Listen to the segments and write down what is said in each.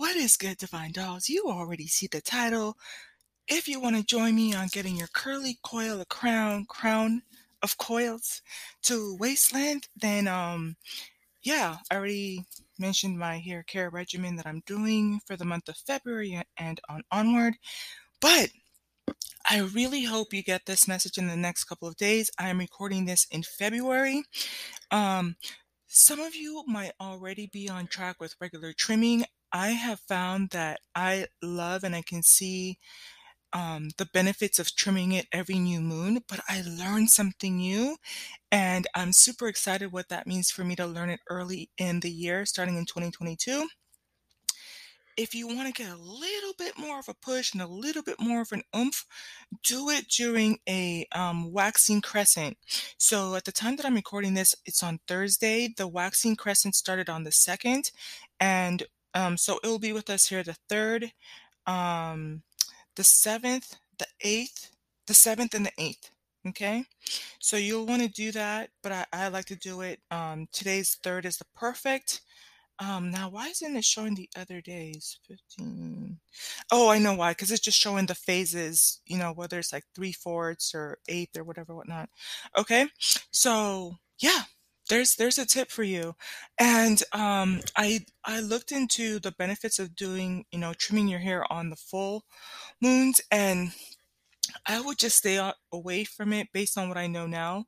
What is good, Divine Dolls? You already see the title. If you want to join me on getting your curly coil, a crown, crown of coils to waist length, then um, yeah, I already mentioned my hair care regimen that I'm doing for the month of February and on onward. But I really hope you get this message in the next couple of days. I am recording this in February. Um, some of you might already be on track with regular trimming. I have found that I love and I can see um, the benefits of trimming it every new moon, but I learned something new and I'm super excited what that means for me to learn it early in the year, starting in 2022 if you want to get a little bit more of a push and a little bit more of an oomph, do it during a um, waxing crescent. So at the time that I'm recording this, it's on Thursday. The waxing crescent started on the second, and um, so it will be with us here the third, um, the seventh, the eighth, the seventh, and the eighth. Okay, so you'll want to do that, but I, I like to do it. Um, today's third is the perfect. Um, now why isn't it showing the other days? 15. Oh, I know why, because it's just showing the phases, you know, whether it's like three fourths or eighth or whatever, whatnot. Okay, so yeah, there's there's a tip for you. And um, I I looked into the benefits of doing, you know, trimming your hair on the full moons, and I would just stay away from it based on what I know now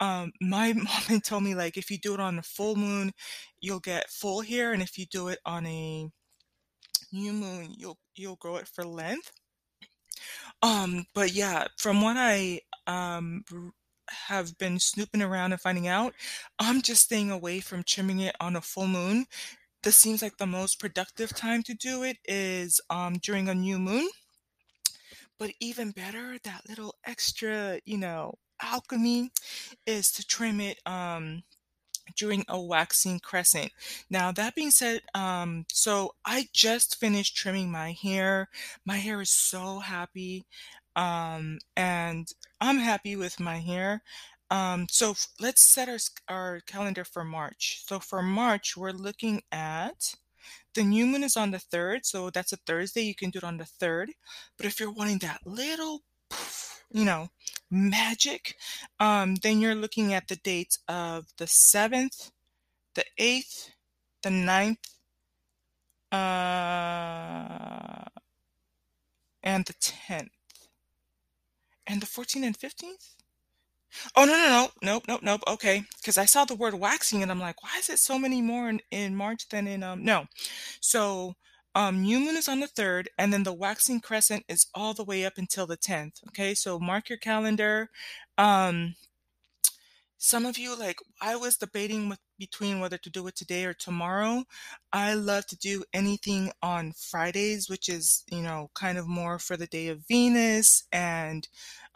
um, my mom had told me like if you do it on a full moon, you'll get full hair, and if you do it on a new moon, you'll you'll grow it for length. Um, but yeah, from what I um have been snooping around and finding out, I'm just staying away from trimming it on a full moon. This seems like the most productive time to do it is um during a new moon. But even better, that little extra, you know, alchemy is to trim it um, during a waxing crescent. Now, that being said, um, so I just finished trimming my hair. My hair is so happy, um, and I'm happy with my hair. Um, so f- let's set our, our calendar for March. So for March, we're looking at the new moon is on the 3rd, so that's a Thursday. You can do it on the 3rd. But if you're wanting that little you know, magic, um, then you're looking at the dates of the 7th, the 8th, the 9th, uh, and the 10th. And the 14th and 15th? Oh, no, no, no. Nope, nope, nope. Okay. Because I saw the word waxing and I'm like, why is it so many more in, in March than in, um, no. So um, new moon is on the 3rd, and then the waxing crescent is all the way up until the 10th. Okay, so mark your calendar. Um, some of you, like, I was debating with, between whether to do it today or tomorrow. I love to do anything on Fridays, which is, you know, kind of more for the day of Venus and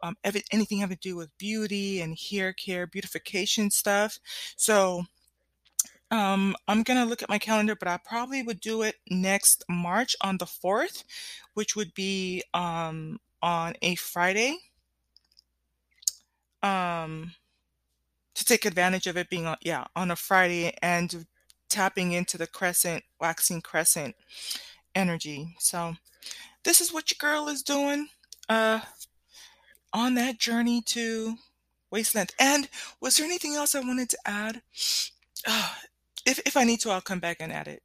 um, anything having to do with beauty and hair care, beautification stuff. So, um, I'm gonna look at my calendar, but I probably would do it next March on the 4th, which would be um, on a Friday. Um, to take advantage of it being on, yeah, on a Friday and tapping into the crescent, waxing crescent energy. So this is what your girl is doing uh, on that journey to waist length. And was there anything else I wanted to add? Uh, if, if I need to, I'll come back and add it.